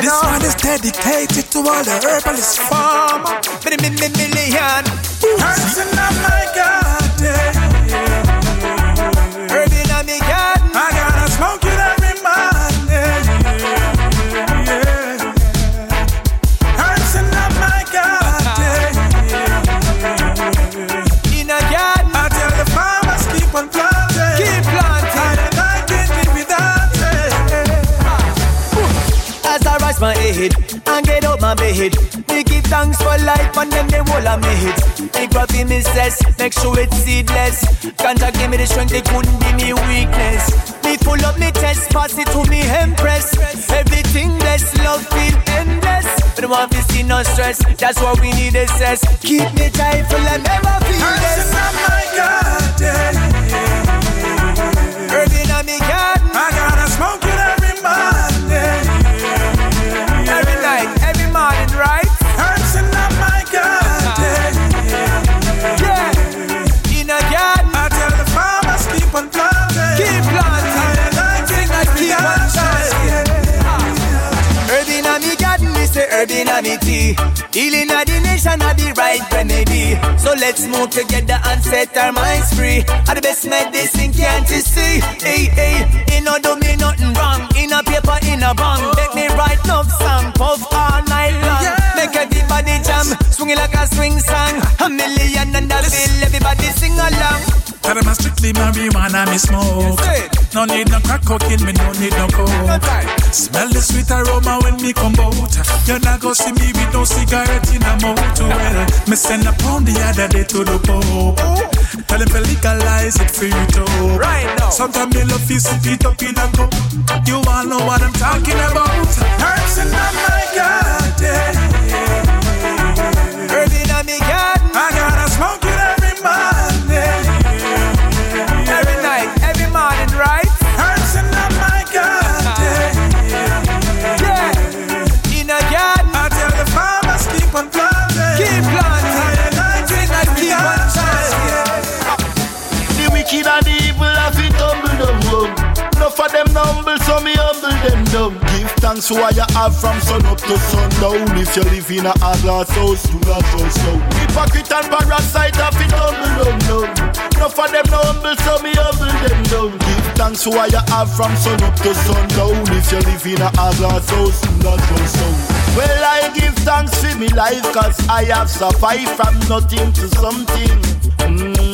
This one is dedicated to all the herbalist farmer. Million. Person of my God. Herb in me garden. Get out my me give thanks for life and then the whole of me hit. Me grab in me cess, make sure it's seedless. Ganja give me the strength, they couldn't be me weakness. Me full up me chest, pass it to me empress. Everything blessed, love feel endless. But want to see no stress, that's what we need is stress. Keep me tight joyful and never feel. Person of my garden. Herb in me garden, I gotta smoke it every morning. Morning, right? Herbs in my garden. Yeah. In a garden, I tell the farmers keep on planting. keep planting. And I keep on it. Herb in a me garden, me say herb in a me tea. Healing a the nation a the right remedy. So let's move together and set our minds free. Are the best medicine, can't you see? Hey, hey, you know do me nothing wrong. A paper, in a bang. Make oh. me write love song, puff all night long. Make everybody jam, swing it like a swing song. A million and a bill, everybody sing along. Tell them I strictly marijuana me smoke. No need no crack cocaine, me no need no coke. Smell the sweet aroma when me come out. You not go see me with no cigarette in a mouth. Well, me send a pound the other day to the Pope. Tell him to legalize it for you too. Right now. Sometimes me love to sip it up in a cup. You all know what I'm talking about. Herbs in my Enough of them humble, so me humble them down. Give thanks for what you have from sun up to sundown. If you live in a glass house, do not trust now. Hypocrite and parasite have it humble them down. Enough of them humble, so me humble them down. Give thanks for what you have from sun up to sundown. If you live in a glass house, do not trust now. Well, I give thanks for me life, cause I have survived from nothing to something.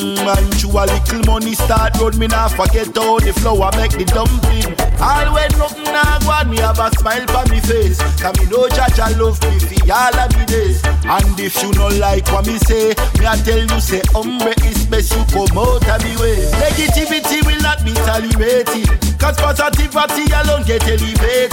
Man, chew a little money start road, me nah forget how the flour make the dumpling. All when nothing nah go on, me have a smile on me face. Cause me know Jah Jah love me for all of me days. And if you no like what me say, me I tell you say, hombre, it's best you come out of me way. Negativity will not be tolerated. Cause positivity alone get elevated.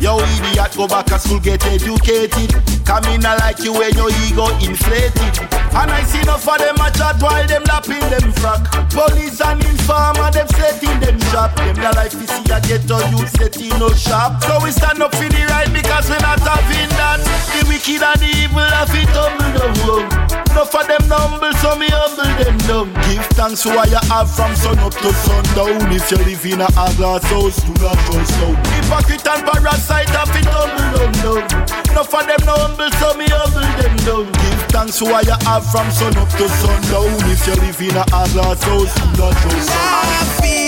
Yo idiot, go back to school, get educated. Come in a like you when your ego inflated. And I see enough of them a chat while them lapping them frack. Police and informer, them setting them trap. Them the life you see a ghetto youth setting no shop. So we stand up for the right because we're not having that. The wicked and the evil have it humble down low. Enough of them humble, so me humble them down. Give thanks for what you have from sun up to sundown. If you live in a glass house, do not trust now. Hypocrite and parasite have it humble down down. Enough of them no humble, so me humble them down. Give thanks for what you have from sun up to sundown. If you live in a glass house, not trust now.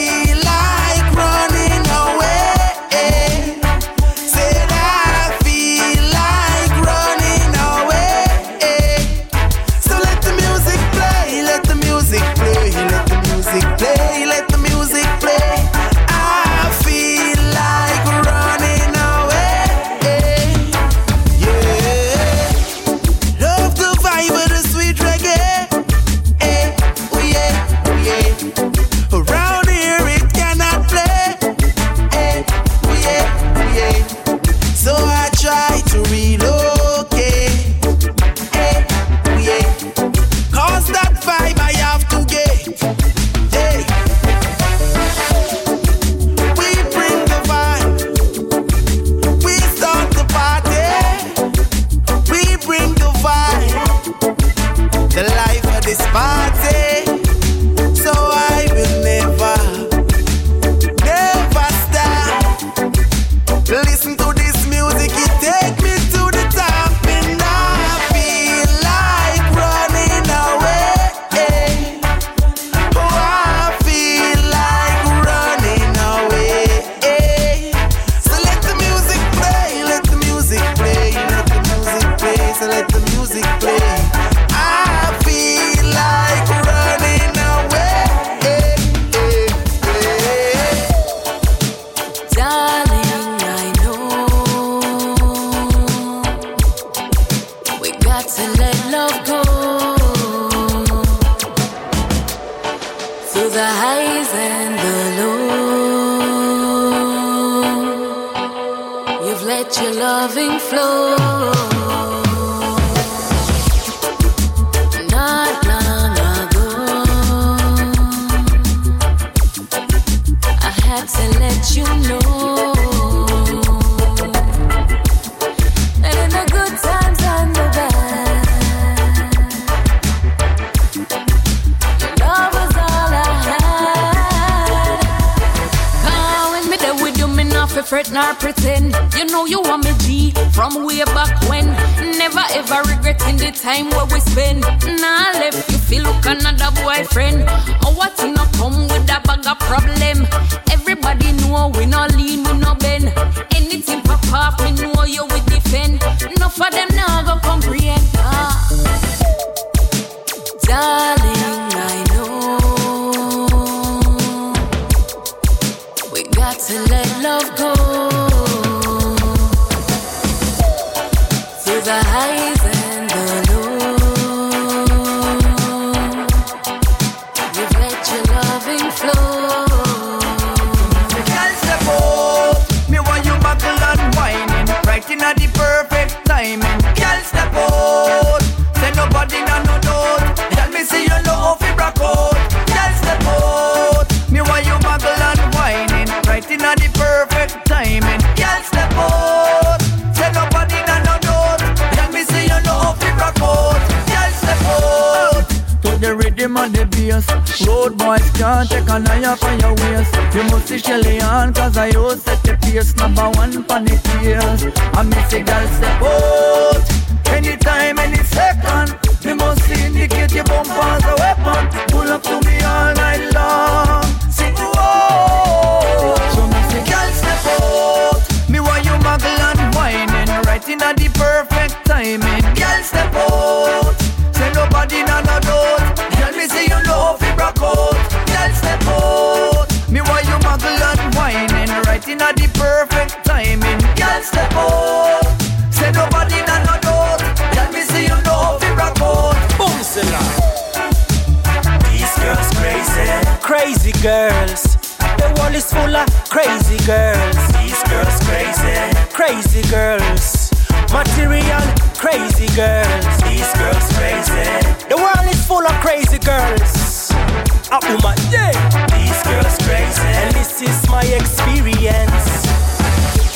this. Let your loving flow. Fret nor pretend. You know you want me G from way back when. Never ever regretting the time where we spend. Nah, left you feel look another boyfriend. Oh, what you not come with a bag of problem? Everybody know we not lean, we not bend. Anything pop no Road boys can't take a eye off your waist. You must see Shelly on, cause I always set the pace. Number one for the tears. I miss a girl step out. Oh, anytime, any second. You must indicate your bump as a weapon. Pull up to me all night long. Girls. The world is full of crazy girls. These girls crazy, crazy girls. Material, crazy girls. These girls crazy. The world is full of crazy girls. Up my yeah. These girls crazy. And this is my experience.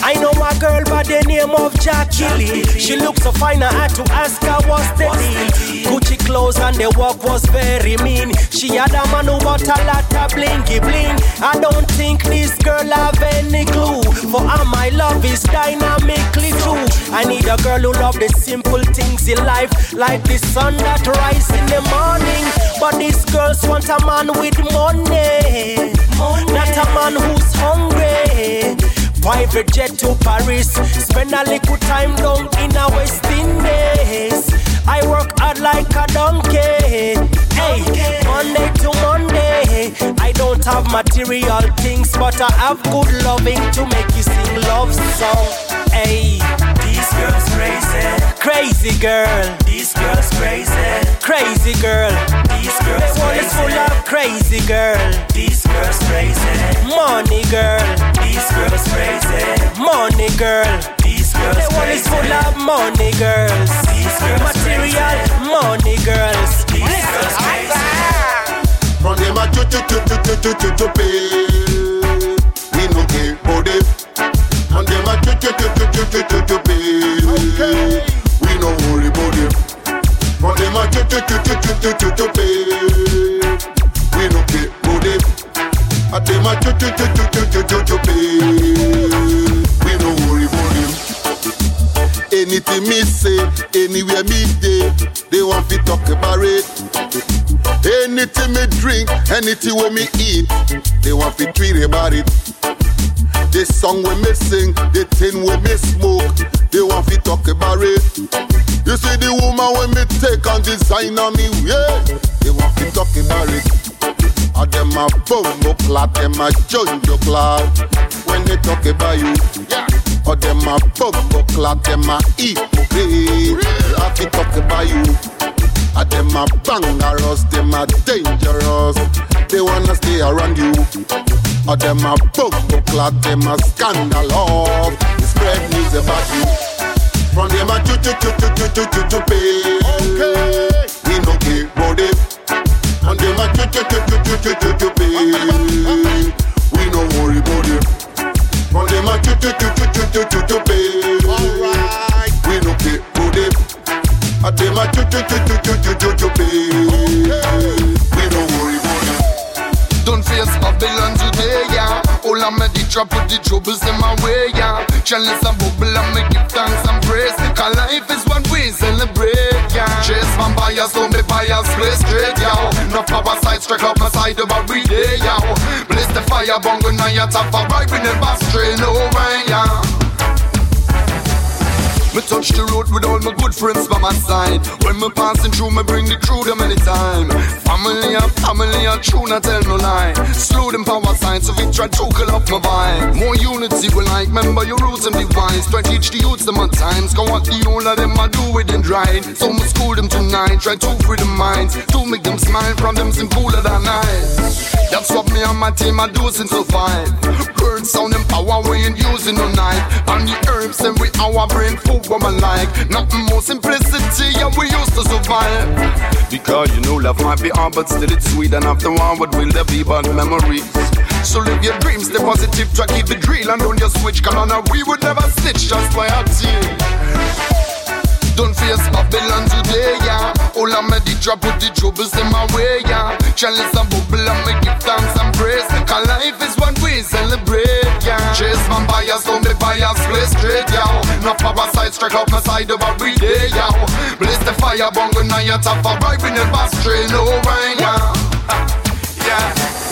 I know a girl by the name of Jackie Lee. She looks so fine, I had to ask her what's the deal. Gucci clothes and the walk was very mean. She had a man who bought a lot of blinky bling. I don't think this girl have any clue. For her, my love is dynamically true. I need a girl who love the simple things in life, like the sun that rise in the morning. But these girls want a man with money, not a man who's hungry. Private jet to Paris. Spend a little time down in a West Indies. I work hard like a donkey. Hey, Monday to Monday. I don't have material things, but I have good loving to make you sing love song. Hey, these girls crazy, crazy girl. These girls crazy, crazy girl. These girls the world is full of crazy girl. These girls crazy, money girl. These girls the world is full of money girls. These girls material money girls. These girls crazy. From them a chu chu chu chu chu chu chu chu pay. We no care about them. From them a chu chu chu chu chu chu chu chu pay. We no worry about them. From them a chu chu chu chu chu chu chu chu pay. We no care about them. A them a chu chu chu chu chu chu chu chu pay. Anything me say, anywhere me day, they want to talk about it. Anything me drink, anything when me eat, they want to tweet about it. The song we me sing, the thing we me smoke, they want to talk about it. You see the woman when me take and design on me, yeah, they want to talk about it. Or them a bumbo clot, them a junjo clot. When they talk about you, yeah. Or them a bumbo clot, them a hypocrite. They have to talk about you. Or them a bangerous, them a dangerous. They wanna stay around you. Or them a bumbo clot, them a scandalous. It's bread needs a body. From them a choo choo choo choo choo choo choo pay. Okay. We no care about it. And them a choo choo choo choo choo choo choo pay. We no worry about it. From them a choo choo choo choo choo choo choo pay. Alright. We no care about it. And them a choo choo choo choo choo choo choo pay. We no worry about it. Don't face Babylon today, yeah. All I'm a drop put the troubles in my way, yeah. Chalice and bubble and me give thanks and praise. Cause life is what we celebrate, yeah. Chase vampires, don't be biased, play straight, yeah. No power side, strike up my side of every day, yeah. Bless the fire, bongo, now you're top of right, we never stray, no right, yeah. Me touch the road with all my good friends by my side. When me passing through, me bring the crew them anytime. Family and family and true, not tell no lie. Slow them power signs, so we try to cool up my vibe. More unity, we like, remember your roots and be wise. Try teach the youths them at times. Go what the whole of them I do it and right. So me school them tonight, try to free the minds. To make them smile from them simple than nice. That's what me and my team are doing since survive. Burn sound and power we ain't using no knife. And the herbs and we our brain food woman like. Nothing more simplicity and we used to survive. Because you know love might be hard but still it's sweet. And after one what will there be but memories? So live your dreams, stay positive, try keep it real and don't just switch. Cause on we would never snitch just by our Drop put the troubles in my way, yeah. Chalice and bubble and me give thanks and praise. Cause life is what we celebrate, yeah. Chase vampires, don't be biased, play straight, yeah. No side, strike up my side of every day, yeah. Blaze the fire, bongo, now you're top of right, we never stray, no right, yeah. Yeah.